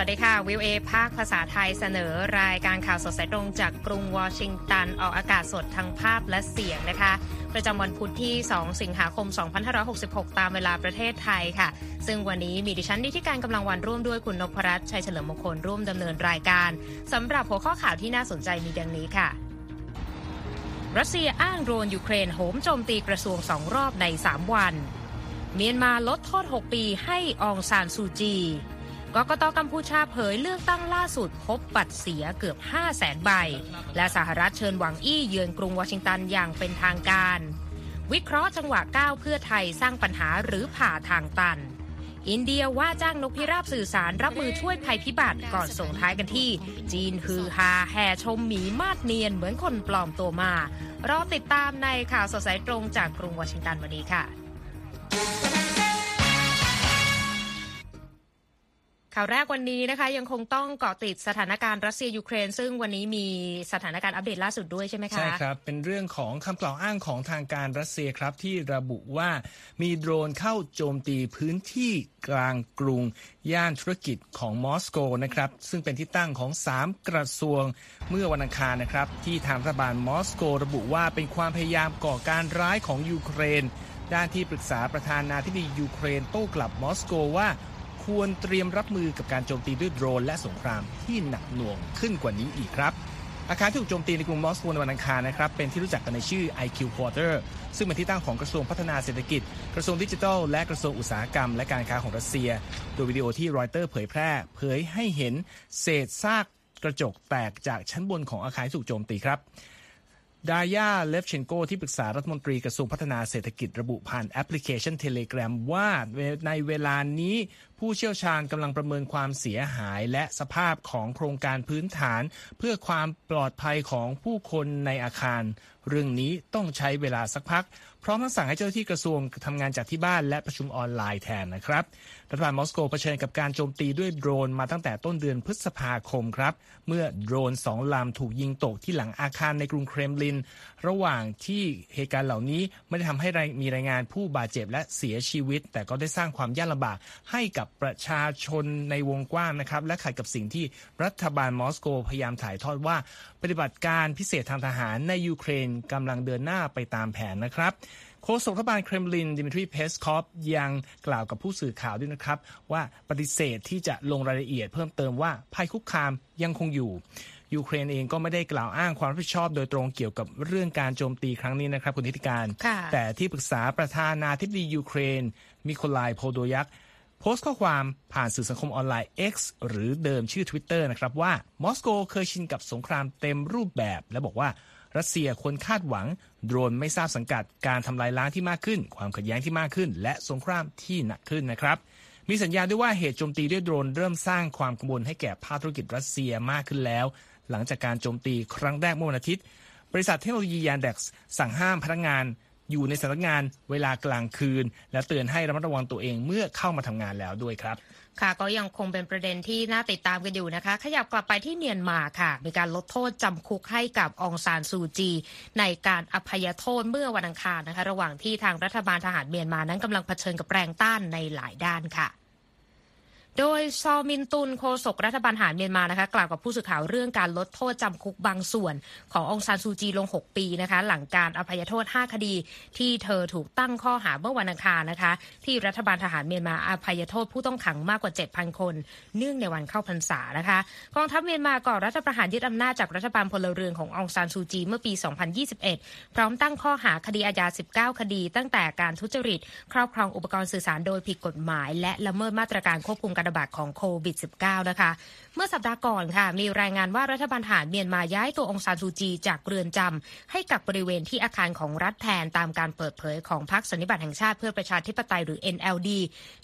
สวัสดีค่ะ วิวเอภาคภาษาไทยเสนอรายการข่าวสดสายตรงจากกรุงวอชิงตัน ออกอากาศสดทั้งภาพและเสียงนะคะ ประจำวันพุธที่ 2 สิงหาคม 2566 ตามเวลาประเทศไทยค่ะ ซึ่งวันนี้มีดิฉันนิติการกำลังวันร่วมด้วยคุณนพรัตน์ชัยเฉลิมมงคลร่วมดำเนินรายการสำหรับหัวข้อข่าวที่น่าสนใจมีดังนี้ค่ะรัสเซียอ้างโดรนยูเครนโหมโจมตีกระทรวงสองรอบใน 3 วัน เมียนมาลดโทษ 6 ปีให้องซานซูจี กกตกัมพูชาเผยเลือกตั้งล่าสุดพบบัตรเสียเกือบ 5 0 0แสนใบ และสหรัฐเชิญหวังอี้เยือนกรุงวอชิงตันอย่างเป็นทางการ วิเคราะห์จังหวะก้าวเพื่อไทยสร้างปัญหาหรือผ่าทางตัน อินเดียว่าจ้างนกพิราบสื่อสารรับมือช่วยภัยพิบัติก่อนส่งท้ายกันที่ จีนฮือฮาแห่ชมหมีมาดเนียนเหมือนคนปลอมตัวมา รอติดตามในข่าวสดสายตรงจากกรุงวอชิงตันวันนี้ค่ะ ข่าวแรกวันนี้นะคะยังคงต้องเกาะติดสถานการณ์รัสเซียยูเครน ซึ่งวันนี้มีสถานการณ์อัปเดตล่าสุดด้วยใช่ไหมคะ ใช่ครับ เป็นเรื่องของคำกล่าวอ้างของทางการรัสเซียครับที่ระบุว่ามีโดรนเข้าโจมตีพื้นที่กลางกรุง ย่านธุรกิจของมอสโกนะครับซึ่งเป็นที่ตั้งของ 3 กระทรวงเมื่อวันอังคารนะครับที่ทางรัฐบาลมอสโก ระบุว่าเป็นความพยายามก่อการร้ายของยูเครนด้านที่ปรึกษาประธานาธิบดียูเครนโต้กลับมอสโกว่า ควรเตรียมรับมือกับการโจมตีด้วยโดรน และสงครามที่หนักหน่วงขึ้นกว่านี้อีกครับ อาคารที่ถูกโจมตีในกรุงมอสโกในวันอังคารนะครับเป็นที่รู้จักกันในชื่อ IQ Quarter ซึ่งเป็นที่ตั้งของกระทรวงพัฒนาเศรษฐกิจ กระทรวงดิจิทัล และกระทรวงอุตสาหกรรม และการค้าของรัสเซีย โดยวิดีโอที่รอยเตอร์เผยแพร่ เผยให้เห็นเศษซากกระจกแตกจากชั้นบนของอาคารที่ถูกโจมตีครับ ดายาเลฟเชนโกที่ปรึกษารัฐมนตรีกระทรวงพัฒนาเศรษฐกิจระบุผ่านแอปพลิเคชัน Telegram ว่าในเวลานี้ผู้เชี่ยวชาญกำลังประเมินความเสียหายและสภาพของโครงการพื้นฐาน เพื่อความปลอดภัยของผู้คนในอาคาร เรื่องนี้ต้องใช้เวลาสักพัก พร้อมทั้งสั่งให้เจ้าหน้าที่กระทรวงทำงานจากที่บ้านและประชุมออนไลน์แทนนะครับ รัฐบาลมอสโกเผชิญกับการโจมตีด้วยโดรนมาตั้งแต่ต้นเดือนพฤษภาคมครับ เมื่อโดรนสองลำถูกยิงตกที่หลังอาคารในกรุงเครมลิน ระหว่างที่เหตุการณ์เหล่านี้ไม่ได้ทำให้มีรายงานผู้บาดเจ็บและเสียชีวิต แต่ก็ได้สร้างความยากลำบากให้กับประชาชนในวงกว้างนะครับ และขัดกับสิ่งที่รัฐบาลมอสโกพยายามถ่ายทอดว่า ปฏิบัติการพิเศษทางทหารในยูเครนกำลังเดินหน้าไปตามแผนนะครับ โฆษกรัฐบาลเครมลินดิมิทรีเพสคอฟยังกล่าวกับผู้สื่อข่าวด้วยนะครับ ว่าปฏิเสธที่จะลงรายละเอียดเพิ่มเติมว่าภัยคุกคามยังคงอยู่ยูเครนเองก็ไม่ได้กล่าวอ้างความรับผิดชอบโดยตรงเกี่ยวกับเรื่องการโจมตีครั้งนี้นะครับคุณธิติการ แต่ที่ปรึกษาประธานาธิบดียูเครน มิโคลายโพโดยักโพสต์ข้อความผ่านสื่อสังคมออนไลน์ X หรือเดิมชื่อ Twitter นะครับว่ามอสโกเคยชินกับสงครามเต็มรูปแบบ และบอกว่ารัสเซียควรคาดหวัง โดรนไม่ทราบสังกัดการทำลายล้างที่มากขึ้น ความขัดแย้งที่มากขึ้น และสงครามที่หนักขึ้นนะครับ มีสัญญาณด้วยว่าเหตุโจมตีด้วยโดรนเริ่มสร้างความกังวลให้แก่ภาคธุรกิจรัสเซียมากขึ้นแล้ว หลังจากการโจมตีครั้งแรกเมื่อวันอาทิตย์ บริษัทเทคโนโลยียานเด็กสั่งห้ามพนักงาน อยู่ในสำนักงานเวลากลางคืน และเตือนให้ระมัดระวังตัวเองเมื่อเข้ามาทำงานแล้วด้วยครับค่ะก็ยังคงเป็นประเด็นที่น่าติดตามกันอยู่นะคะ ขยับกลับไปที่เมียนมาค่ะ มีการลดโทษจำคุกให้กับองซานซูจี ในการอภัยโทษเมื่อวันอังคารนะคะ ระหว่างที่ทางรัฐบาลทหารเมียนมานั้นกำลังเผชิญกับแรงต้านในหลายด้านค่ะ โดยซอมินตุนโฆษกรัฐบาลหารเมียนมานะคะกล่าวกับผู้สื่อข่าวเรื่องการลดโทษจำคุกบางส่วนขององซานซูจีลง 6 ปีนะคะหลังการอภัยโทษ 5 คดี ที่เธอถูกตั้งข้อหาเมื่อวันอังคารนะคะที่รัฐบาลทหารเมียนมาอภัยโทษผู้ต้องขังมากกว่า 7,000 คน เนื่องในวันเข้าพรรษานะคะกองทัพเมียนมาก่อรัฐประหารยึดอำนาจจากรัฐบาลพลเรือนขององซานซูจีเมื่อปี 2021 พร้อมตั้งข้อหาคดีอาญา 19 คดี ตั้งแต่การทุจริต ครอบครองอุปกรณ์สื่อสารโดยผิดกฎหมาย และละเมิดมาตรการควบคุมการระบาดของโควิด -19 นะคะ เมื่อสัปดาห์ก่อนค่ะ มีรายงานว่ารัฐบาลทหารเมียนมาย้ายตัวองซานซูจี จากเรือนจำให้กับบริเวณที่อาคารของรัฐแทนตามการเปิดเผยของพรรคสันนิบาตแห่งชาติเพื่อประชาธิปไตยหรือ NLD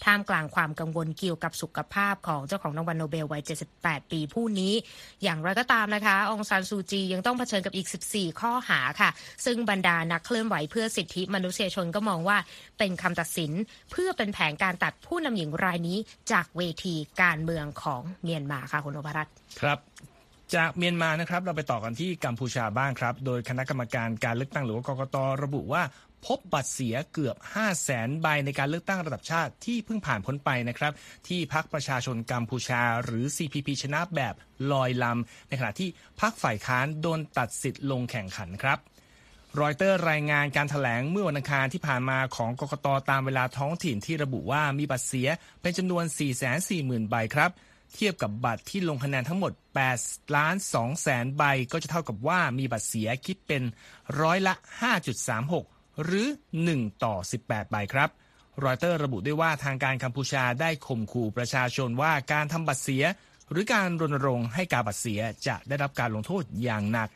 ท่ามกลางความกังวลเกี่ยวกับสุขภาพของเจ้าของรางวัลโนเบลวัย 78 ปีผู้นี้ อย่างไรก็ตามนะคะ องซานซูจียังต้องเผชิญกับอีก 14 ข้อหาค่ะ ซึ่งบรรดานักเคลื่อนไหวเพื่อสิทธิมนุษยชนก็มองว่าเป็นคำตัดสินเพื่อเป็นแผนการตัดผู้นำหญิงรายนี้จากเวทีการเมืองของเมียนมาค่ะคุณโอภรัตครับจากเมียนมานะครับเราไปต่อกันที่กัมพูชาบ้างครับ โดยคณะกรรมการการเลือกตั้งหรือว่ากกตระบุว่าพบบัตรเสียเกือบ 5 0 0แสนใบในการเลือกตั้งระดับชาติที่เพิ่งผ่านพ้นไปนะครับ ที่พักประชาชนกัมพูชา หรือ CPP ชนะแบบลอยลำในขณะที่พักฝ่ายค้านโดนตัดสิทธิ์ลงแข่งขันครับ รอยเตอร์รายงานการถแถลงเมื่อวันอังคารที่ผ่านมาของกกตตามเวลาท้องถิ่นที่ระบุว่ามีบัตรเสียเป็นจำนวน 440,000 ใบครับ เทียบกับบัตรที่ลงคะแนนทั้งหมด8ล้าน2แสนใบ ก็จะเท่ากับว่ามีบัตรเสียคิดเป็นร้อยละ 5.36 หรือ 1 ต่อ 18 ใบครับรอยเตอร์ระบุด้วยว่าทางการกัมพูชาได้ข่มขู่ประชาชนว่าการทำบัตรเสีย หรือการรณรงค์ให้การบัตรเสียจะได้รับการลงโทษอย่างหนัก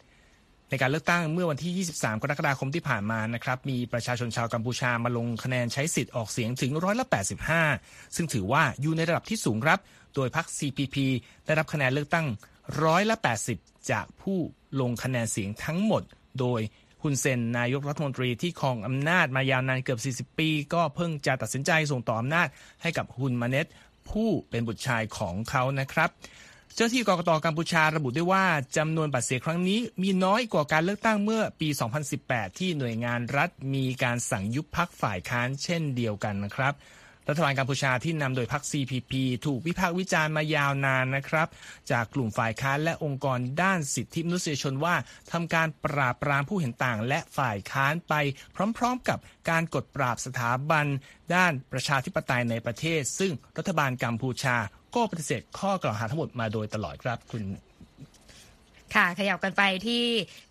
ในการเลือกตั้งเมื่อวันที่ 23 กรกฎาคมที่ผ่านมานะครับมีประชาชนชาวกัมพูชามาลงคะแนนใช้สิทธิ์ออกเสียงถึงร้อยละ85 ซึ่งถือว่าอยู่ในระดับที่สูงครับ โดยพรรค CPP ได้รับคะแนนเลือกตั้งร้อยละ80 จากผู้ลงคะแนนเสียงทั้งหมด โดยฮุนเซนนายกรัฐมนตรีที่ครองอำนาจมายาวนานเกือบ 40 ปี ก็เพิ่งจะตัดสินใจส่งต่ออำนาจให้กับฮุนมาเนตผู้เป็นบุตรชายของเขานะครับ เจ้าที่กรกตกัมพูชาระบุด้วยว่าจำนวนบัตรเสียครั้งนี้มีน้อยกว่าการเลือกตั้งเมื่อปี 2018 ที่หน่วยงานรัฐมีการสั่งยุบพักฝ่ายค้านเช่นเดียวกันนะครับรัฐบาลกัมพูชาที่นำโดยพรรค CPP ถูกวิพากษ์วิจารณ์มายาวนานนะครับ จากกลุ่มฝ่ายค้านและองค์กรด้านสิทธิมนุษยชนว่าทำการปราบปรามผู้เห็นต่างและฝ่ายค้านไปพร้อมๆกับการกดปราบสถาบัน ด้านประชาธิปไตยในประเทศ ซึ่งรัฐบาลกัมพูชา ก็ปฏิเสธข้อกล่าวหาทั้งหมดมาโดยตลอดครับคุณค่ะขยับกันไปที่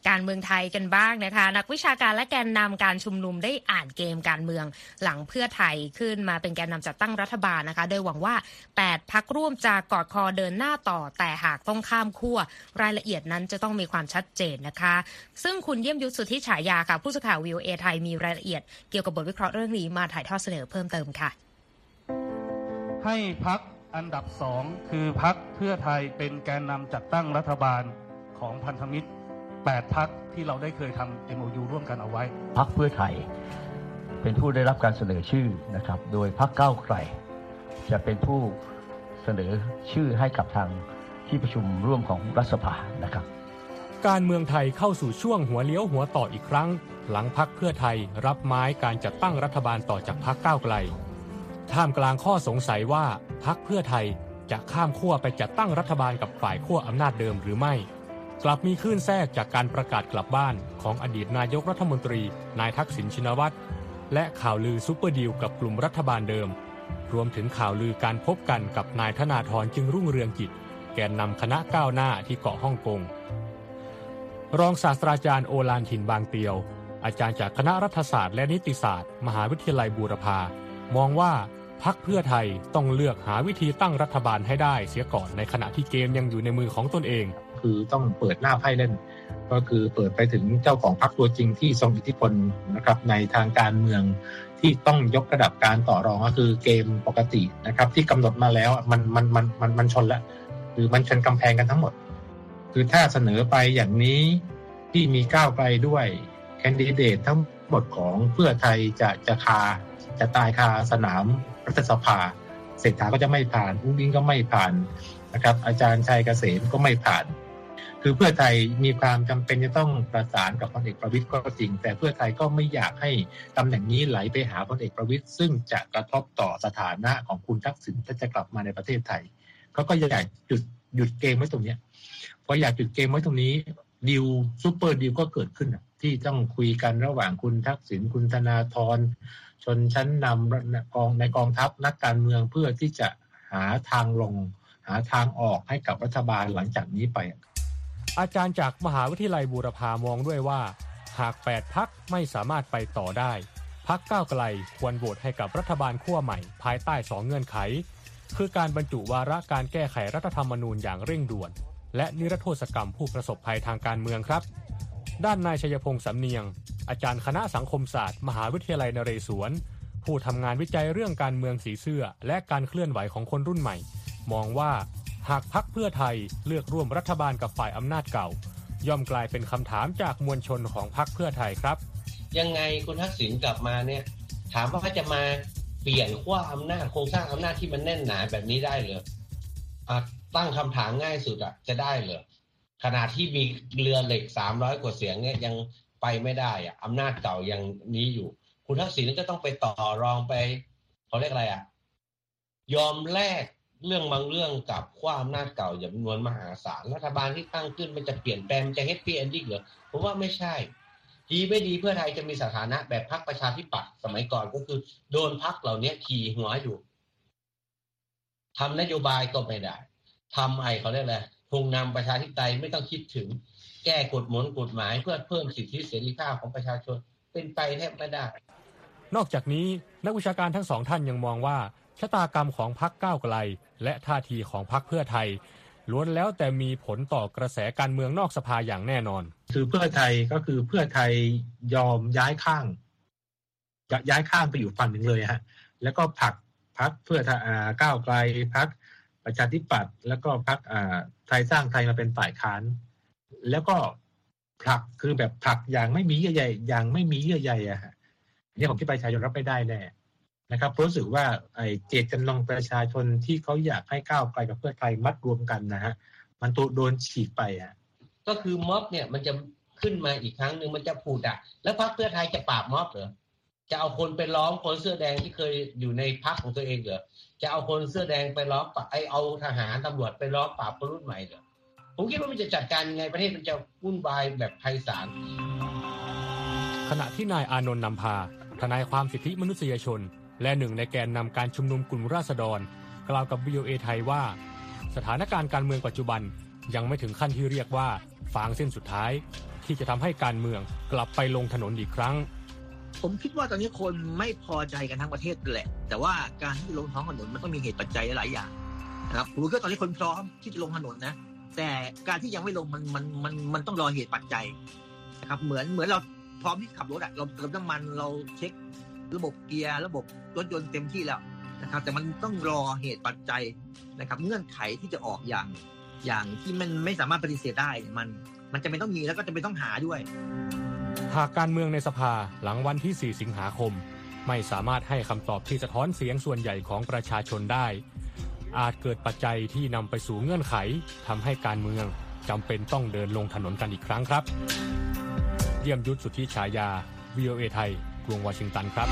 การเมืองไทยกันบ้างนะคะ นักวิชาการและแกนนำการชุมนุมได้อ่านเกมการเมืองหลังเพื่อไทยขึ้นมาเป็นแกนนำจัดตั้งรัฐบาลนะคะ โดยหวังว่า 8 พักร่วมจะกอดคอเดินหน้าต่อ แต่หากต้องข้ามขั้วรายละเอียดนั้นจะต้องมีความชัดเจนนะคะ ซึ่งคุณเยี่ยมยุทธสุทธิฉายาค่ะ ผู้สื่อข่าววิวเอไทยมีรายละเอียดเกี่ยวกับบทวิเคราะห์เรื่องนี้มาถ่ายทอดเสนอเพิ่มเติมค่ะ ให้พัก อันดับสองคือพักเพื่อไทยเป็นแกนนำจัดตั้งรัฐบาลของพันธมิตร 8 พักที่เราได้เคยทำ MOU ร่วมกันเอาไว้ พักเพื่อไทย เป็นผู้ได้รับการเสนอชื่อนะครับ โดยพักเก้าไกล จะเป็นผู้เสนอชื่อให้กับทางที่ประชุมร่วมของรัฐสภานะครับ การเมืองไทยเข้าสู่ช่วงหัวเลี้ยวหัวต่ออีกครั้ง หลังพักเพื่อไทยรับไม้การจัดตั้งรัฐบาลต่อจากพักก้าวไกล ท่ามกลางข้อสงสัยว่า พักเพื่อไทยจะข้ามขั้วไปจัดตั้งรัฐบาลกับฝ่ายขั้วอำนาจเดิมหรือไม่ กลับมีคลื่นแทรกจากการประกาศกลับบ้านของอดีตนายกรัฐมนตรี นายทักษิณชินวัตรและข่าวลือ super deal กับกลุ่มรัฐบาลเดิม รวมถึงข่าวลือการพบกันกับนายธนาธรจึงรุ่งเรืองกิจ แกนนำคณะก้าวหน้าที่เกาะฮ่องกงรองศาสตราจารย์โอฬาร ถิ่นบางเตียว อาจารย์จากคณะรัฐศาสตร์และนิติศาสตร์ มหาวิทยาลัยบูรพามองว่า พรรคเพื่อไทยต้องเลือกหาวิธีตั้งรัฐบาลให้ได้เสียก่อนในขณะที่เกมยังอยู่ในมือของตนเอง คือต้องเปิดหน้าไพ่เล่น ก็คือเปิดไปถึงเจ้าของพรรคตัวจริงที่ทรงอิทธิพลนะครับในทางการเมืองที่ต้องยกระดับการต่อรองก็คือเกมปกตินะครับที่กำหนดมาแล้วมันมันมันมันมันชนล้วคือมันชนกำแพงกันทั้งหมด คือถ้าเสนอไปอย่างนี้ที่มีก้าวไกลด้วยแคนดิเดตทั้งหมดของเพื่อไทยจะจะคาจะตายคาสนาม รัฐสภา เศรษฐาก็จะไม่ผ่านอุ๊งอิ๊งก็ไม่ผ่านนะครับ อาจารย์ชัยเกษมก็ไม่ผ่าน คือเพื่อไทยมีความจำเป็นจะต้องประสานกับพลเอกประวิตรก็จริง แต่เพื่อไทยก็ไม่อยากให้ตำแหน่งนี้ไหลไปหาพลเอกประวิตรซึ่งจะกระทบต่อสถานะของคุณทักษิณถ้าจะกลับมาในประเทศไทยเขาก็อยากหยุดหยุดเกมไว้ตรงนี้พออยากหยุดเกมไว้ตรงนี้ deal super deal ก็เกิดขึ้นที่ต้องคุยกันระหว่างคุณทักษิณคุณธนาธร ชนชั้นนำกองในกองทัพนักการเมืองเพื่อที่จะหาทางลง หาทางออกให้กับรัฐบาลหลังจากนี้ไป อาจารย์จากมหาวิทยาลัยบูรพามองด้วยว่า หาก 8 พักไม่สามารถไปต่อได้พักก้าวไกลควรโหวตให้กับรัฐบาลขั้วใหม่ ภายใต้สองเงื่อนไข คือการบรรจุวาระการแก้ไขรัฐธรรมนูญอย่างเร่งด่วน และนิรโทษกรรมผู้ประสบภัยทางการเมืองครับ ด้านนายชัยพงษ์สำเนียง อาจารย์คณะสังคมศาสตร์ มหาวิทยาลัยนเรศวร ผู้ทำงานวิจัยเรื่องการเมืองสีเสื้อ และการเคลื่อนไหวของคนรุ่นใหม่ มองว่าหากพักเพื่อไทยเลือกร่วมรัฐบาลกับฝ่ายอำนาจเก่า ย่อมกลายเป็นคำถามจากมวลชนของพักเพื่อไทยครับ ยังไงคุณทักษิณกลับมาเนี่ย ถามว่าจะมาเปลี่ยนขั้วอำนาจโครงสร้างอำนาจที่มันแน่นหนาแบบนี้ได้หรือตั้งคำถามง่ายสุดอะจะได้เหรอ ขณะที่มีเรือเหล็กสามร้อยกว่าเสียงเนี่ยยังไปไม่ได้อะอำนาจเก่ายังมีอยู่ คุณทักษิณก็ต้องไปต่อรองไปเขาเรียกอะไรอะ ยอมแลกเรื่องบางเรื่องกับความอำนาจเก่าอย่างจำนวนมหาศาลรัฐบาลที่ตั้งขึ้นมันจะเปลี่ยนแปลงจะ happy ending เหรอผมว่าไม่ใช่ ดีไม่ดีเพื่อไทยจะมีสถานะแบบพรรคประชาธิปัตย์สมัยก่อนก็คือ โดนพรรคเหล่านี้ขี่หัวอยู่ทำนโยบายก็ไม่ได้ทำไอเขาเรียกอะไร พงนำประชาธิปไตยไม่ต้องคิดถึงแก้กฎหมนกฎหมายเพื่อเพิ่มสิทธิเสรีภาพของประชาชนเป็นไปแทบไม่ได้ นอกจากนี้นักวิชาการทั้งสองท่านยังมองว่าชะตากรรมของพรรคก้าวไกล และท่าทีของพรรคเพื่อไทย ล้วนแล้วแต่มีผลต่อกระแสการเมืองนอกสภาอย่างแน่นอน คือเพื่อไทยก็คือเพื่อไทยยอมย้ายข้างย้ายข้างไปอยู่ฝั่งหนึ่งเลยฮะแล้วก็ผลักพักเพื่อก้าวไกลพัก ประชาธิปัตย์แล้วก็พักไทยสร้างไทยมาเป็นฝ่ายค้าน แล้วก็ผลักคือแบบผลักอย่างไม่มีเยื่อใยอย่างไม่มีเยื่อใยอะฮะนี่ผมที่ประชาชนรับไม่ได้แน่นะครับรู้สึกว่าไอ้เจตจำนงประชาชนที่เขาอยากให้ก้าวไกลกับเพื่อไทยมัดรวมกันนะฮะมันตัวโดนฉีกไปอะก็คือม็อบเนี่ยมันจะขึ้นมาอีกครั้งหนึ่งมันจะผูดอะ แล้วพรรคเพื่อไทยจะปราบม็อบเหรอ จะเอาคนไปล้อมคนเสื้อแดงที่เคยอยู่ในพรรคของตัวเองเหรอจะเอาคนเสื้อแดงไปล้อมปไอเอาทหารตำรวจไปล้อมปราบคนรุ่นใหม่เหรอผมคิดว่ามันจะจัดการยังไงประเทศมันจะวุ่นวายแบบไพศาลขณะที่นายอานนท์นำพา ทนายความสิทธิมนุษยชน และหนึ่งในแกนนำการชุมนุมกลุ่มราษฎร กล่าวกับวีโอเอไทยว่า สถานการณ์การเมืองปัจจุบันยังไม่ถึงขั้นที่เรียกว่าฟางเส้นสุดท้าย ที่จะทำให้การเมืองกลับไปลงถนนอีกครั้ง ผมคิดว่าตอนนี้คนไม่พอใจกันทั้งประเทศแหละ แต่ว่าการที่ลงท้องถนนมันต้องมีเหตุปัจจัยหลายอย่างนะครับผมคิดว่าตอนนี้คนพร้อมที่จะลงถนนนะ แต่การที่ยังไม่ลงมันมันมันมันต้องรอเหตุปัจจัยนะครับเหมือนเหมือนเราพร้อมที่ขับรถอะเราเติมน้ำมันเราเช็คระบบเกียร์ระบบรถยนต์เต็มที่แล้วนะครับ แต่มันต้องรอเหตุปัจจัยนะครับ เงื่อนไขที่จะออกอย่าง อย่างที่มันไม่สามารถปฏิเสธได้มัน มันจะเป็นต้องมีแล้วก็จะเป็นต้องหาด้วย หากการเมืองในสภาหลังวันที่ 4 สิงหาคม ไม่สามารถให้คำตอบที่สะท้อนเสียงส่วนใหญ่ของประชาชนได้ อาจเกิดปัจจัยที่นำไปสู่เงื่อนไขทำให้การเมืองจำเป็นต้องเดินลงถนนกันอีกครั้งครับ เยี่ยมยุทธสุทธิฉายา VOA ไทย กรุงวอชิงตันครับ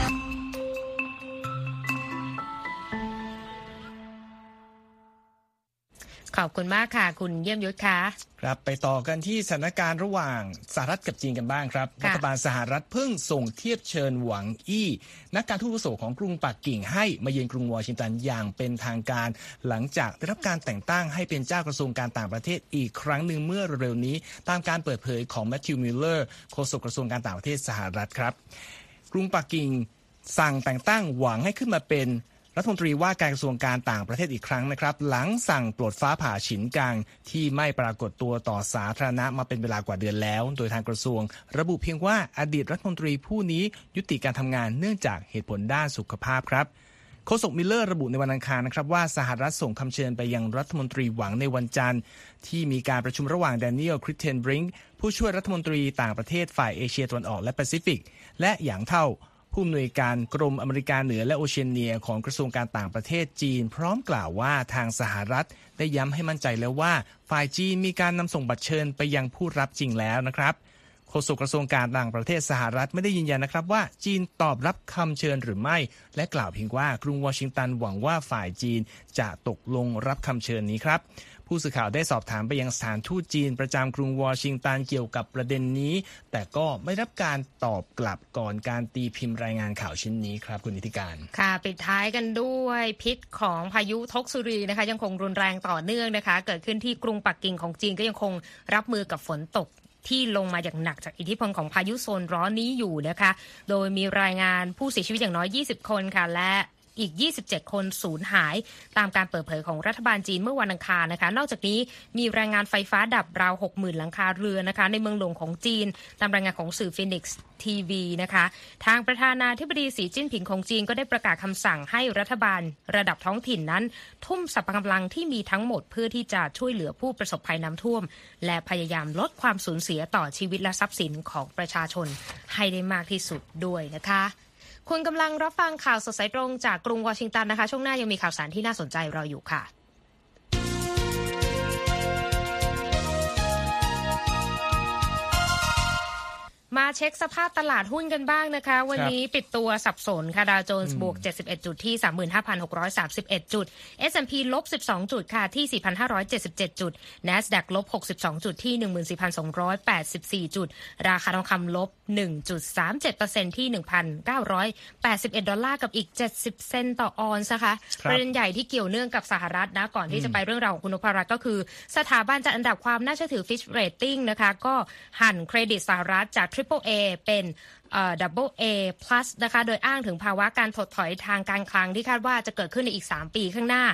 ขอบคุณมากค่ะ คุณเยี่ยมยุทธค่ะครับไปต่อกันที่สถานการณ์ระหว่างสหรัฐกับจีนกันบ้างครับรัฐบาลสหรัฐเพิ่งส่งเทียบเชิญหวังอี้ นักการทูตวุโสของกรุงปักกิ่งให้มาเยือนกรุงวอชิงตันอย่างเป็นทางการ หลังจากได้รับการแต่งตั้งให้เป็นเจ้ากระทรวงการต่างประเทศอีกครั้งหนึ่งเมื่อเร็วนี้ ตามการเปิดเผยของแมทธิวมิลเลอร์โฆษกกระทรวงการต่างประเทศสหรัฐครับ กรุงปักกิ่งสั่งแต่งตั้งหวังอี้ขึ้นมาเป็น รัฐมนตรีว่าการกระทรวงการต่างประเทศอีกครั้งนะครับ หลังสั่งปลดฟ้าผ่าฉินกังที่ไม่ปรากฏตัวต่อสาธารณะมาเป็นเวลากว่าเดือนแล้ว โดยทางกระทรวง ระบุเพียงว่าอดีตรัฐมนตรีผู้นี้ยุติการทำงานเนื่องจากเหตุผลด้านสุขภาพครับโฆษกมิลเลอร์ระบุในวันอังคารนะครับว่าสหรัฐส่งคำเชิญไปยังรัฐมนตรีหวังในวันจันทร์ ที่มีการประชุมระหว่างแดเนียลคริสเทนบริงผู้ช่วยรัฐมนตรีต่างประเทศฝ่ายเอเชียตะวันออกและแปซิฟิก และหยางเท่า ผู้อำนวยการกรมอเมริกาเหนือและโอเชียเนียของกระทรวงการต่างประเทศจีน พร้อมกล่าวว่าทางสหรัฐได้ย้ำให้มั่นใจแล้วว่า ฝ่ายจีนมีการนำส่งบัตรเชิญไปยังผู้รับจริงแล้วนะครับโฆษกกระทรวงการต่างประเทศสหรัฐไม่ได้ยืนยันนะครับว่าจีนตอบรับคำเชิญหรือไม่ และกล่าวเพียงว่ากรุงวอชิงตันหวังว่าฝ่ายจีนจะตกลงรับคำเชิญนี้ครับ ผู้สื่อข่าวได้สอบถามไปยังสถานทูตจีนประจำกรุงวอชิงตันเกี่ยวกับประเด็นนี้ แต่ก็ไม่รับการตอบกลับก่อนการตีพิมพ์รายงานข่าวชิ้นนี้ครับคุณนิติการ ค่ะ ปิดท้ายกันด้วยพิษของพายุทกสุรีนะคะ ยังคงรุนแรงต่อเนื่องนะคะ เกิดขึ้นที่กรุงปักกิ่งของจีนก็ยังคงรับมือกับฝนตกที่ลงมาอย่างหนักจากอิทธิพลของพายุโซนร้อนนี้อยู่นะคะ โดยมีรายงานผู้เสียชีวิตอย่างน้อย 20 คนค่ะ และ อีก 27 คนสูญหาย ตามการเปิดเผยของรัฐบาลจีนเมื่อวันอังคารนะคะ นอกจากนี้มีรายงานไฟฟ้าดับราว 60,000 หลังคาเรือนนะคะ ในเมืองหลวงของจีน ตามรายงานของสื่อ Phoenix TV นะคะ ทางประธานาธิบดีสีจิ้นผิงของจีนก็ได้ประกาศคำสั่งให้รัฐบาลระดับท้องถิ่นนั้น ทุ่มสรรพกำลังที่มีทั้งหมดเพื่อที่จะช่วยเหลือผู้ประสบภัยน้ำท่วม และพยายามลดความสูญเสียต่อชีวิตและทรัพย์สินของประชาชนให้ได้มากที่สุดด้วยนะคะ คุณกำลังรับฟังข่าวสดสายตรงจากกรุงวอชิงตันนะคะ ช่วงหน้ายังมีข่าวสารที่น่าสนใจรออยู่ค่ะ มาเช็คสภาพตลาดหุ้นกันบ้างนะคะ วันนี้ปิดตัวสับสนค่ะดาวโจนส์บวก 71 จุดที่ 35,631 จุด S&P ลบ 12 จุดค่ะที่ 4,577 จุด NASDAQ ลบ 62 จุดที่ 14,284 จุด ราคาทองคำลบ 1.37%ที่ 1,981 ดอลลาร์กับอีก 70 เซนต์ต่อออนซ์นะคะครับประเด็นใหญ่ที่เกี่ยวเนื่องกับสหรัฐนะก่อนที่จะไปเรื่องราวของคุณนพรัตน์ก็คือ สถาบันจัดอันดับความน่าเชื่อถือ Fitch Rating นะคะก็หั่นเครดิตสหรัฐจาก Triple A เป็นดับเบิลเอ plus นะคะโดยอ้างถึงภาวะการถดถอยทางการคลังที่คาดว่าจะเกิดขึ้นในอีก 3 ปีข้างหน้า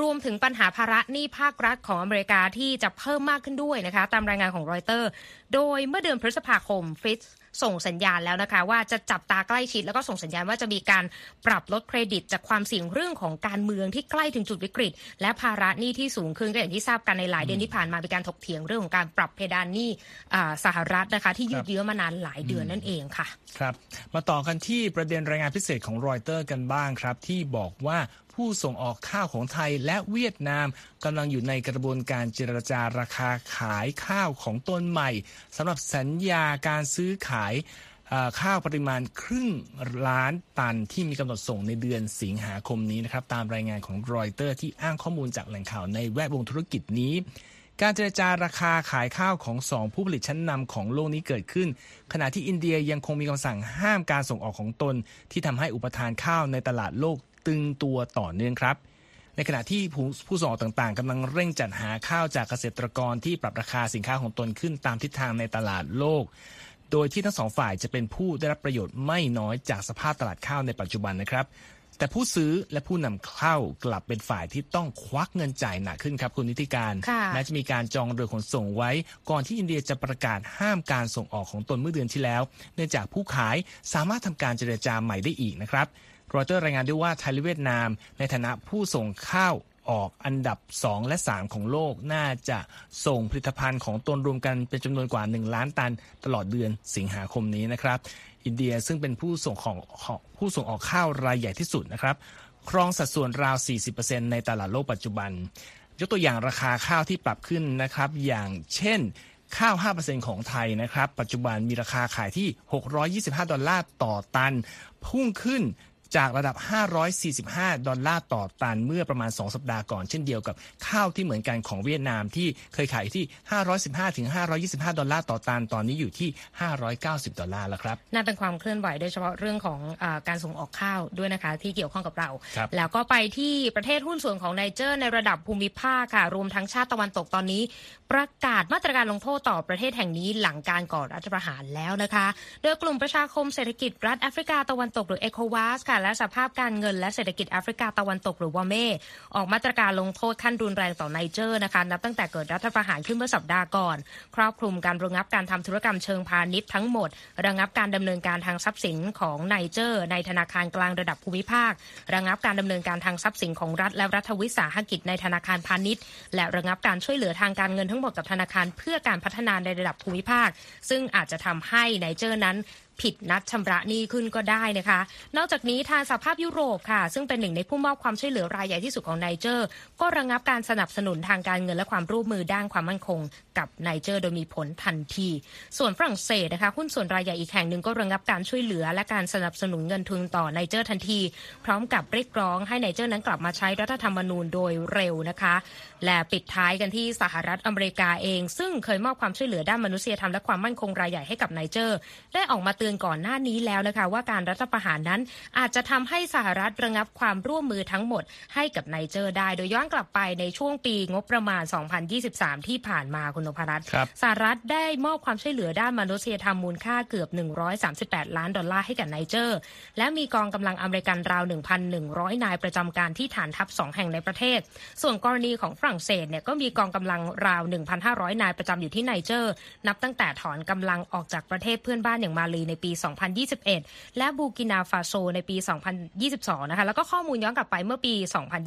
รวมถึงปัญหาภาระหนี้ภาครัฐของอเมริกาที่จะเพิ่มมากขึ้นด้วยนะคะตามรายงานของรอยเตอร์ โดยเมื่อเดือนพฤษภาคมฟิต ส่งสัญญาณแล้วนะคะ ว่าจะจับตาใกล้ชิดแล้วก็ส่งสัญญาณว่าจะมีการปรับลดเครดิต จากความเสี่ยงเรื่องของการเมืองที่ใกล้ถึงจุดวิกฤต และภาระหนี้ที่สูงขึ้นก็อย่างที่ทราบกันในหลายเดือนที่ผ่านมามีการถกเถียงเรื่องของการปรับเพดานหนี้อ่าสหรัฐนะคะที่ยืดเยื้อมานานหลายเดือนนั่นเองค่ะครับมาต่อกันที่ประเด็นรายงานพิเศษของรอยเตอร์กันบ้างครับ ที่บอกว่าผู้ส่งออกข้าวของไทยและเวียดนามกำลังอยู่ในกระบวนการเจรจาราคาขายข้าวของตนใหม่สำหรับสัญญาการซื้อขายข้าวปริมาณครึ่งล้านตันที่มีกำหนดส่งในเดือนสิงหาคมนี้นะครับตามรายงานของรอยเตอร์ที่อ้างข้อมูลจากแหล่งข่าวในแวดวงธุรกิจนี้ การเจรจาราคาขายข้าวของสองผู้ผลิตชั้นนำของโลกนี้เกิดขึ้น ขณะที่อินเดียยังคงมีคำสั่งห้ามการส่งออกของตน ที่ทำให้อุปทานข้าวในตลาดโลก ตึงตัวต่อเนื่องครับ ในขณะที่ผู้ผู้ส่งออกต่างๆกำลังเร่งจัดหาข้าวจากเกษตรกรที่ปรับราคาสินค้าของตนขึ้นตามทิศทางในตลาดโลก โดยที่ทั้งสองฝ่ายจะเป็นผู้ได้รับประโยชน์ไม่น้อยจากสภาพตลาดข้าวในปัจจุบันนะครับ แต่ผู้ซื้อและผู้นำเข้ากลับเป็นฝ่ายที่ต้องควักเงินจ่ายหนักขึ้นครับคุณนิติการค่ะแม้จะมีการจองเรือขนส่งไว้ ก่อนที่อินเดียจะประกาศห้ามการส่งออกของตนเมื่อเดือนที่แล้ว เนื่องจากผู้ขายสามารถทำการเจรจาใหม่ได้อีกนะครับ รอยเตอร์รายงานด้วยว่าไทยและเวียดนามในฐานะผู้ส่งข้าวออกอันดับ 2 และ 3 ของโลกน่าจะส่งผลิตภัณฑ์ของตนรวมกันเป็นจำนวนกว่า 1 ล้านตันตลอดเดือนสิงหาคมนี้นะครับ อินเดียซึ่งเป็นผู้ส่งของของผู้ส่งออกข้าวรายใหญ่ที่สุดนะครับครองสัดส่วนราว 40%ในตลาดโลกปัจจุบัน ยกตัวอย่างราคาข้าวที่ปรับขึ้นนะครับ อย่างเช่นข้าว 5%ของไทยนะครับ ปัจจุบันมีราคาขายที่ 625 ดอลลาร์ต่อตัน พุ่งขึ้น จากระดับ 545 ดอลลาร์ต่อตันเมื่อประมาณ 2 สัปดาห์ก่อน เช่นเดียวกับข้าวที่เหมือนกันของเวียดนามที่เคยขายอยู่ที่ 515ถึง525 ดอลลาร์ต่อตันตอนนี้อยู่ที่ 590 ดอลลาร์แล้วครับนี่เป็นความเคลื่อนไหวโดยเฉพาะเรื่องของอาการส่งออกข้าวด้วยนะคะที่เกี่ยวข้องกับเราครับแล้วก็ไปที่ประเทศหุ้นส่วนของไนเจอร์ในระดับภูมิภาคค่ะรวมทั้งชาติตะวันตกตอนนี้ ประกาศมาตรการลงโทษต่อประเทศแห่งนี้หลังการก่อรัฐประหารแล้วนะคะ โดยกลุ่มประชาคมเศรษฐกิจรัฐแอฟริกาตะวันตกหรือ ECOWAS ค่ะและสหภาพการเงินและเศรษฐกิจแอฟริกาตะวันตกหรือ WAEMU ออกมาตรการลงโทษขั้นรุนแรงต่อไนเจอร์นะคะนับตั้งแต่เกิดรัฐประหารขึ้นเมื่อสัปดาห์ก่อน ครอบคลุมการระงับการทำธุรกรรมเชิงพาณิชย์ทั้งหมด ระงับการดำเนินการทางทรัพย์สินของไนเจอร์ ในธนาคารกลางระดับภูมิภาค ระงับการดำเนินการทางทรัพย์สินของรัฐ และรัฐวิสาหกิจในธนาคารพาณิชย์ และระงับการช่วยเหลือทางการเงินทั้งหมดกับธนาคารเพื่อการพัฒนาในระดับภูมิภาค ซึ่งอาจจะทำให้ไนเจอร์นั้นผิดนัดชำระหนี้ขึ้นก็ได้นะคะ นอกจากนี้ทางสหภาพยุโรปค่ะ ซึ่งเป็นหนึ่งในผู้มอบความช่วยเหลือรายใหญ่ที่สุดของไนเจอร์ ก็ระงับการสนับสนุนทางการเงินและความร่วมมือด้านความมั่นคง กับไนเจอร์ โดยมีผลทันที ส่วนฝรั่งเศสนะคะหุ้นส่วนรายใหญ่อีกแห่งหนึ่งก็ระงับการช่วยเหลือ และการสนับสนุนเงินทุนต่อไนเจอร์ทันที พร้อมกับเรียกร้องให้ไนเจอร์นั้นกลับมาใช้รัฐธรรมนูญโดยเร็วนะคะ และปิดท้ายกันที่สหรัฐอเมริกาเอง ซึ่งเคยมอบความช่วยเหลือด้านมนุษยธรรมและความมั่นคงรายใหญ่ให้กับไนเจอร์ ได้ออกมาเตือนก่อนหน้านี้แล้วนะคะ ว่าการรัฐประหารนั้น อาจจะทำให้สหรัฐระงับความร่วมมือทั้งหมดให้กับไนเจอร์ได้ โดยย้อนกลับไปในช่วงปีงบประมาณ 2023 ที่ผ่านมาคุณนพรัตน์ครับสหรัฐได้มอบความช่วยเหลือด้านมนุษยธรรมมูลค่าเกือบ 138 ล้านดอลลาร์ให้กับไนเจอร์ และมีกองกำลังอเมริกันราว 1,100 นายประจำการที่ฐานทัพ 2 แห่งในประเทศ ส่วนกรณีของฝรั่งเศสเนี่ยก็มีกองกำลังราว 1,500 นายประจำอยู่ที่ไนเจอร์ นับตั้งแต่ถอนกำลังออกจากประเทศเพื่อนบ้านอย่างมาลีในในปี 2021 และบูร์กินาฟาโซในปี 2022 นะคะ แล้วก็ข้อมูลย้อนกลับไปเมื่อปี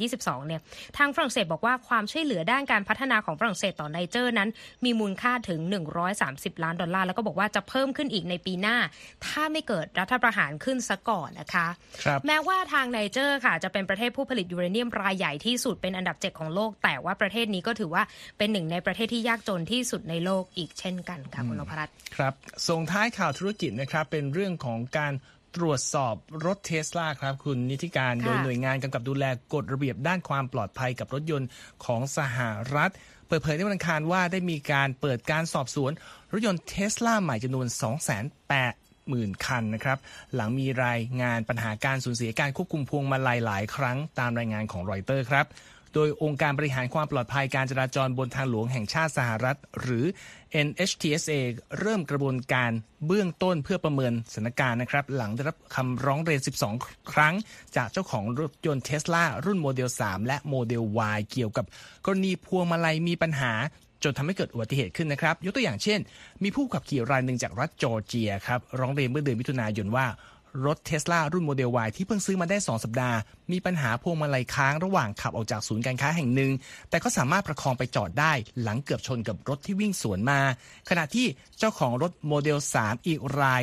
2022 เนี่ย ทางฝรั่งเศสบอกว่าความช่วยเหลือด้านการพัฒนาของฝรั่งเศสต่อไนเจอร์นั้น มีมูลค่าถึง 130 ล้านดอลลาร์ แล้วก็บอกว่าจะเพิ่มขึ้นอีกในปีหน้า ถ้าไม่เกิดรัฐประหารขึ้นซะก่อนนะคะครับแม้ว่าทางไนเจอร์ค่ะจะเป็นประเทศผู้ผลิตยูเรเนียมรายใหญ่ที่สุดเป็นอันดับ 7 ของโลก แต่ว่าประเทศนี้ก็ถือว่าเป็นหนึ่งในประเทศที่ยากจนที่สุดในโลกอีกเช่นกันค่ะคุณนพรัตน์ครับส่งท้ายข่าวธุรกิจนะครับเป็นเรื่องของการตรวจสอบรถเทสลาครับคุณนิติการค่ะโดยหน่วยงานกำกับดูแลกฎระเบียบด้านความปลอดภัยกับรถยนต์ของสหรัฐ เปิดเผยในวันอังคารว่าได้มีการเปิดการสอบสวน รถยนต์เทสลาใหม่จำนวน208หมื่นคันนะครับ หลังมีรายงานปัญหาการสูญเสียการควบคุมพวงมาลัยหลายครั้งตามรายงานของรอยเตอร์ครับ โดยองค์การบริหารความปลอดภัยการจราจรบนทางหลวงแห่งชาติสหรัฐ หรือ NHTSA เริ่มกระบวนการเบื้องต้นเพื่อประเมินสถานการณ์นะครับ หลังได้รับคำร้องเรียน 12 ครั้ง จากเจ้าของรถยนต์เทสลารุ่นโมเดล 3 และโมเดล Y เกี่ยวกับกรณีพวงมาลัยมีปัญหาจนทำให้เกิดอุบัติเหตุขึ้นนะครับ ยกตัวอย่างเช่น มีผู้ขับขี่รายหนึ่งจากรัฐจอร์เจียครับ ร้องเรียนเมื่อเดือนมิถุนายนว่า รถเทสลารุ่นโมเดล Y ที่เพิ่งซื้อมาได้ 2 สัปดาห์ มีปัญหาพวงมาลัยค้างระหว่างขับออกจากศูนย์การค้าแห่งหนึ่ง แต่ก็สามารถประคองไปจอดได้หลังเกือบชนกับรถที่วิ่งสวนมา ขณะที่เจ้าของรถโมเดล 3 อีกราย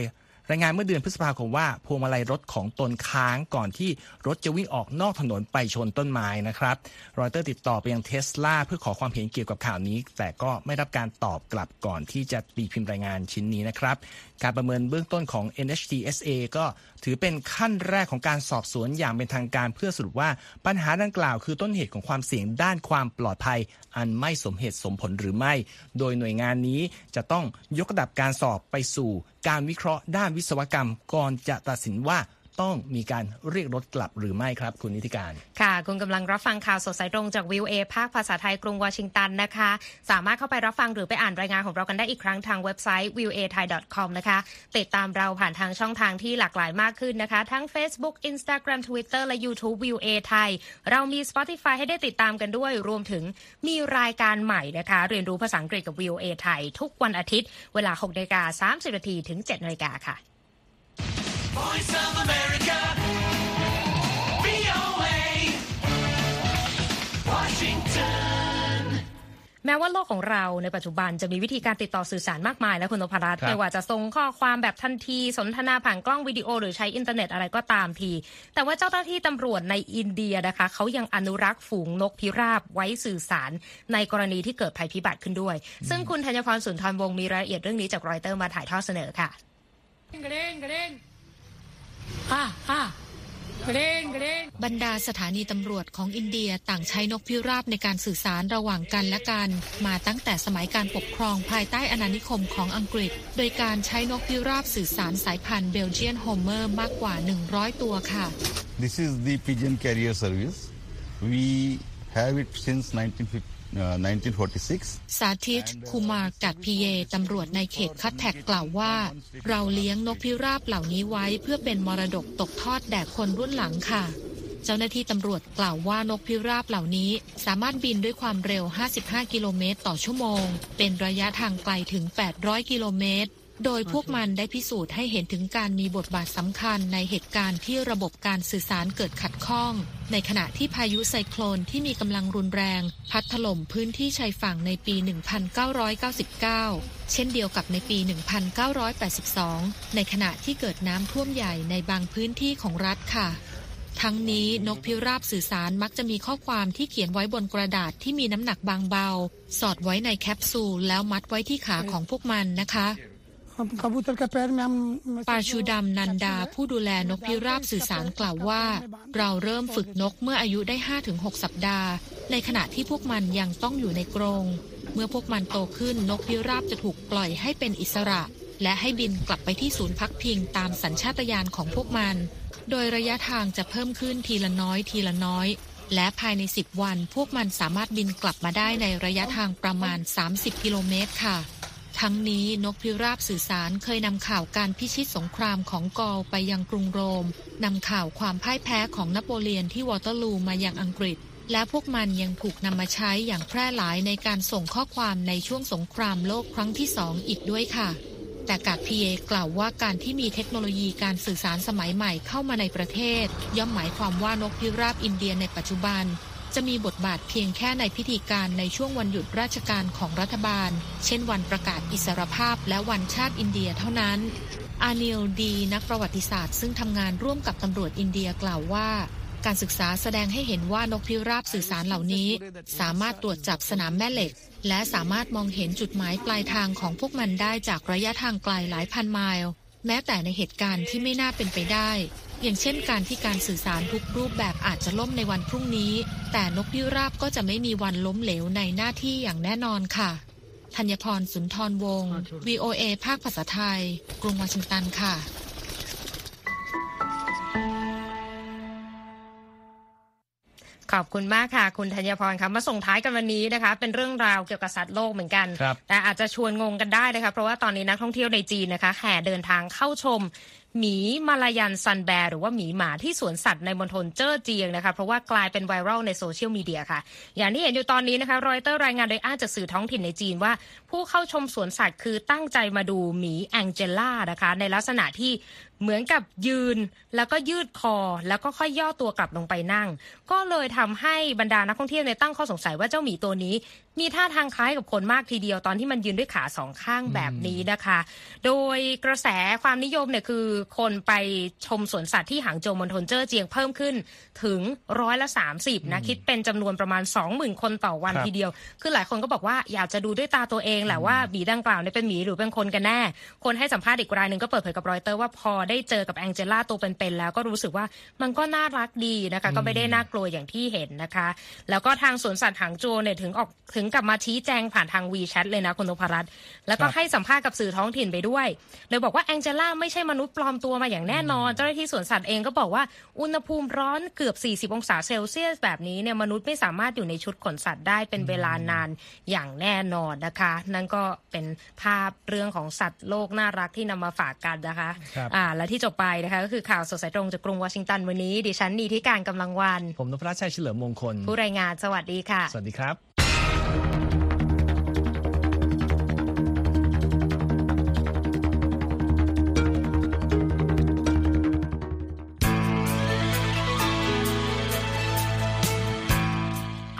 รายงานเมื่อเดือนพฤษภาคมว่าพวงมาลัยรถของตนค้างก่อนที่รถจะวิ่งออกนอกถนนไปชนต้นไม้นะครับรอยเตอร์ติดต่อไปยังเทสลาเพื่อขอความเห็นเกี่ยวกับข่าวนี้ แต่ก็ไม่รับการตอบกลับก่อนที่จะตีพิมพ์รายงานชิ้นนี้นะครับ การประเมินเบื้องต้นของ NHTSA ก็ถือเป็นขั้นแรกของการสอบสวนอย่างเป็นทางการเพื่อสรุปว่าปัญหาดังกล่าวคือต้นเหตุของความเสี่ยงด้านความปลอดภัย อันไม่สมเหตุสมผลหรือไม่ โดยหน่วยงานนี้จะต้องยกระดับการสอบไปสู่การวิเคราะห์ด้านวิศวกรรมก่อนจะตัดสินว่า ต้องมีการเรียกรถกลับหรือไม่ครับ คุณนิติการ ค่ะ คุณกำลังรับฟังข่าวสดสายตรงจากวิวเอภาคภาษาไทยกรุงวอชิงตันนะคะ สามารถเข้าไปรับฟังหรือไปอ่านรายงานของเรากันได้อีกครั้งทางเว็บไซต์ v i e w a t h a i c o m นะคะติดตามเราผ่านทางช่องทางที่หลากหลายมากขึ้นนะคะ ทั้ง Facebook Instagram Twitter และ YouTube v i e w a ไทยเรามี Spotify ให้ได้ติดตามกันด้วย รวมถึงมีรายการใหม่นะคะ เรียนรู้ภาษาอังกฤษกับ v i e w a ไทยทุกวันอาทิตย์ เวลา6นาฬิกา30นาทีถึง7นาฬิกาค่ะ แม้ว่าโลกของเราในปัจจุบันจะมีวิธีการติดต่อสื่อสารมากมายแล้วคุณนพรัตน์ครับไม่ว่าจะส่งข้อความแบบทันที สนทนาผ่านกล้องวิดีโอ หรือใช้อินเทอร์เน็ตอะไรก็ตามที แต่ว่าเจ้าหน้าที่ตำรวจในอินเดียนะคะ เขายังอนุรักษ์ฝูงนกพิราบไว้สื่อสารในกรณีที่เกิดภัยพิบัติขึ้นด้วย ซึ่งคุณธัญพรสุนทรวงศ์มีรายละเอียดเรื่องนี้จากรอยเตอร์มาถ่ายทอดเสนอค่ะกระเด้งกระเด้ง บรรดาสถานีตำรวจของอินเดียต่างใช้นกพิราบในการสื่อสารระหว่างกันและกัน มาตั้งแต่สมัยการปกครองภายใต้อาณานิคมของอังกฤษ โดยการใช้นกพิราบสื่อสารสายพันธุ์เบลเจียนโฮเมอร์มากกว่า 100 ตัวค่ะ This is the pigeon carrier service. We have it since 1950, uh, 1946. สาธิตคูมารกัดพีเยตำรวจในเขตคัตแทกกล่าวว่า เราเลี้ยงนกพิราบเหล่านี้ไว้เพื่อเป็นมรดกตกทอดแด่คนรุ่นหลังค่ะ เจ้าหน้าที่ตำรวจกล่าวว่านกพิราบเหล่านี้ สามารถบินด้วยความเร็ว 55 กิโลเมตรต่อชั่วโมง เป็นระยะทางไกลถึง 800 กิโลเมตร โดยพวกมันได้พิสูจน์ให้เห็นถึงการมีบทบาทสำคัญในเหตุการณ์ที่ระบบการสื่อสารเกิดขัดข้อง ในขณะที่พายุไซโคลนที่มีกำลังรุนแรง พัดถล่มพื้นที่ชายฝั่งในปี 1999 เช่นเดียวกับในปี 1982 ในขณะที่เกิดน้ำท่วมใหญ่ในบางพื้นที่ของรัฐค่ะทั้งนี้นกพิราบสื่อสารมักจะมีข้อความที่เขียนไว้บนกระดาษที่มีน้ำหนักบางเบา สอดไว้ในแคปซูลแล้วมัดไว้ที่ขาของพวกมันนะคะ ปาชูดำนันดา ผู้ดูแลนกพิราบสื่อสารกล่าวว่า เราเริ่มฝึกนกเมื่ออายุได้ 5-6 สัปดาห์ ในขณะที่พวกมันยังต้องอยู่ในกรงเมื่อพวกมันโตขึ้นนกพิราบจะถูกปล่อยให้เป็นอิสระ และให้บินกลับไปที่ศูนย์พักพิงตามสัญชาตญาณของพวกมัน โดยระยะทางจะเพิ่มขึ้นทีละน้อยทีละน้อย และภายใน 10 วัน พวกมันสามารถบินกลับมาได้ในระยะทางประมาณ 30 กิโลเมตรค่ะ ทั้งนี้นกพิราบสื่อสารเคยนำข่าวการพิชิตสงครามของกอลไปยังกรุงโรมนำข่าวความพ่ายแพ้ของนโปเลียนที่วอเตอร์ลูมายังอังกฤษ และพวกมันยังถูกนำมาใช้อย่างแพร่หลายในการส่งข้อความในช่วงสงครามโลกครั้งที่สองอีกด้วยค่ะ แต่กากพีเอกล่าวว่าการที่มีเทคโนโลยีการสื่อสารสมัยใหม่เข้ามาในประเทศ ย่อมหมายความว่านกพิราบอินเดียในปัจจุบัน จะมีบทบาทเพียงแค่ในพิธีการในช่วงวันหยุดราชการของรัฐบาล เช่นวันประกาศอิสรภาพและวันชาติอินเดียเท่านั้น อานิลดีนักประวัติศาสตร์ซึ่งทำงานร่วมกับตำรวจอินเดียกล่าวว่าการศึกษาแสดงให้เห็นว่านกพิราบสื่อสารเหล่านี้ สามารถตรวจจับสนามแม่เหล็ก และสามารถมองเห็นจุดหมายปลายทางของพวกมันได้จากระยะทางไกลหลายพันไมล์แม้แต่ในเหตุการณ์ที่ไม่น่าเป็นไปได้ อย่างเช่นการที่การสื่อสารทุกรูปแบบอาจจะล่มในวันพรุ่งนี้ แต่นกพิราบก็จะไม่มีวันล้มเหลวในหน้าที่อย่างแน่นอนค่ะธัญพรสุนทรวงศ์ VOA ภาคภาษาไทย กรุงวอชิงตันค่ะ ขอบคุณมากค่ะ คุณธัญพรค่ะมาส่งท้ายกันวันนี้นะคะ เป็นเรื่องราวเกี่ยวกับสัตว์โลกเหมือนกันครับแต่อาจจะชวนงงกันได้นะคะ เพราะว่าตอนนี้นักท่องเที่ยวในจีนนะคะแห่เดินทางเข้าชม หมีมาลายันซันแบร์หรือว่าหมีหมาที่สวนสัตว์ในมณฑลเจ้อเจียงนะคะเพราะว่ากลายเป็นไวรัลในโซเชียลมีเดียค่ะ อย่างที่เห็นอยู่ตอนนี้นะคะรอยเตอร์รายงานโดยอ้างจากสื่อท้องถิ่นในจีนว่า ผู้เข้าชมสวนสัตว์คือตั้งใจมาดูหมีแองเจล่านะคะ ในลักษณะที่เหมือนกับยืนแล้วก็ยืดคอ แล้วก็ค่อยย่อตัวกลับลงไปนั่ง ก็เลยทำให้บรรดานักท่องเที่ยวในยตั้งข้อสงสัยว่าเจ้าหมีตัวนี้ มีท่าทางคล้ายกับคนมากทีเดียวตอนที่มันยืนด้วยขาสองข้างแบบนี้นะคะ โดยกระแสความนิยมเนี่ยคือคนไปชมสวนสัตว์ที่หางโจวมณฑลเจ้อเจียงเพิ่มขึ้นถึงร้อยละ30นะคิดเป็นจำนวนประมาณ20,000คนต่อวันครับทีเดียว คือหลายคนก็บอกว่าอยากจะดูด้วยตาตัวเองแหละว่าหมีดังกล่าวเนี่ยเป็นหมีหรือเป็นคนกันแน่ คนให้สัมภาษณ์อีกรายหนึ่งก็เปิดเผยกับรอยเตอร์ว่าพอได้เจอกับแองเจล่าตัวเป็นๆแล้วก็รู้สึกว่ามันก็น่ารักดีนะคะก็ไม่ได้น่ากลัวอย่างที่เห็นนะคะ แล้วก็ทางสวนสัตว์หางโจวเนี่ยถึงออกถึงกลับมาชี้แจงผ่านทางวีแชทเลยนะคุณนพรัตน์แล้วก็ครับให้สัมภาษณ์กับสื่อท้องถิ่นไปด้วยโดยบอกว่าแองเจล่าไม่ใช่มนุษย์ปลอมตัวมาอย่างแน่นอน เจ้าหน้าที่สวนสัตว์เองก็บอกว่าอุณหภูมิร้อนเกือบ 40 องศาเซลเซียสแบบนี้เนี่ยมนุษย์ไม่สามารถอยู่ในชุดขนสัตว์ได้เป็นเวลานานอย่างแน่นอนนะคะ นั่นก็เป็นภาพเรื่องของสัตว์โลกน่ารักที่นำมาฝากกันนะคะครับอ่าและที่จบไปนะคะก็คือข่าวสดสายตรงจากกรุงวอชิงตันวันนี้ดิฉันนีที่การกำลังวัน ผมนพรัชชัยเฉลิมมงคล ผู้รายงานสวัสดีค่ะ สวัสดีครับ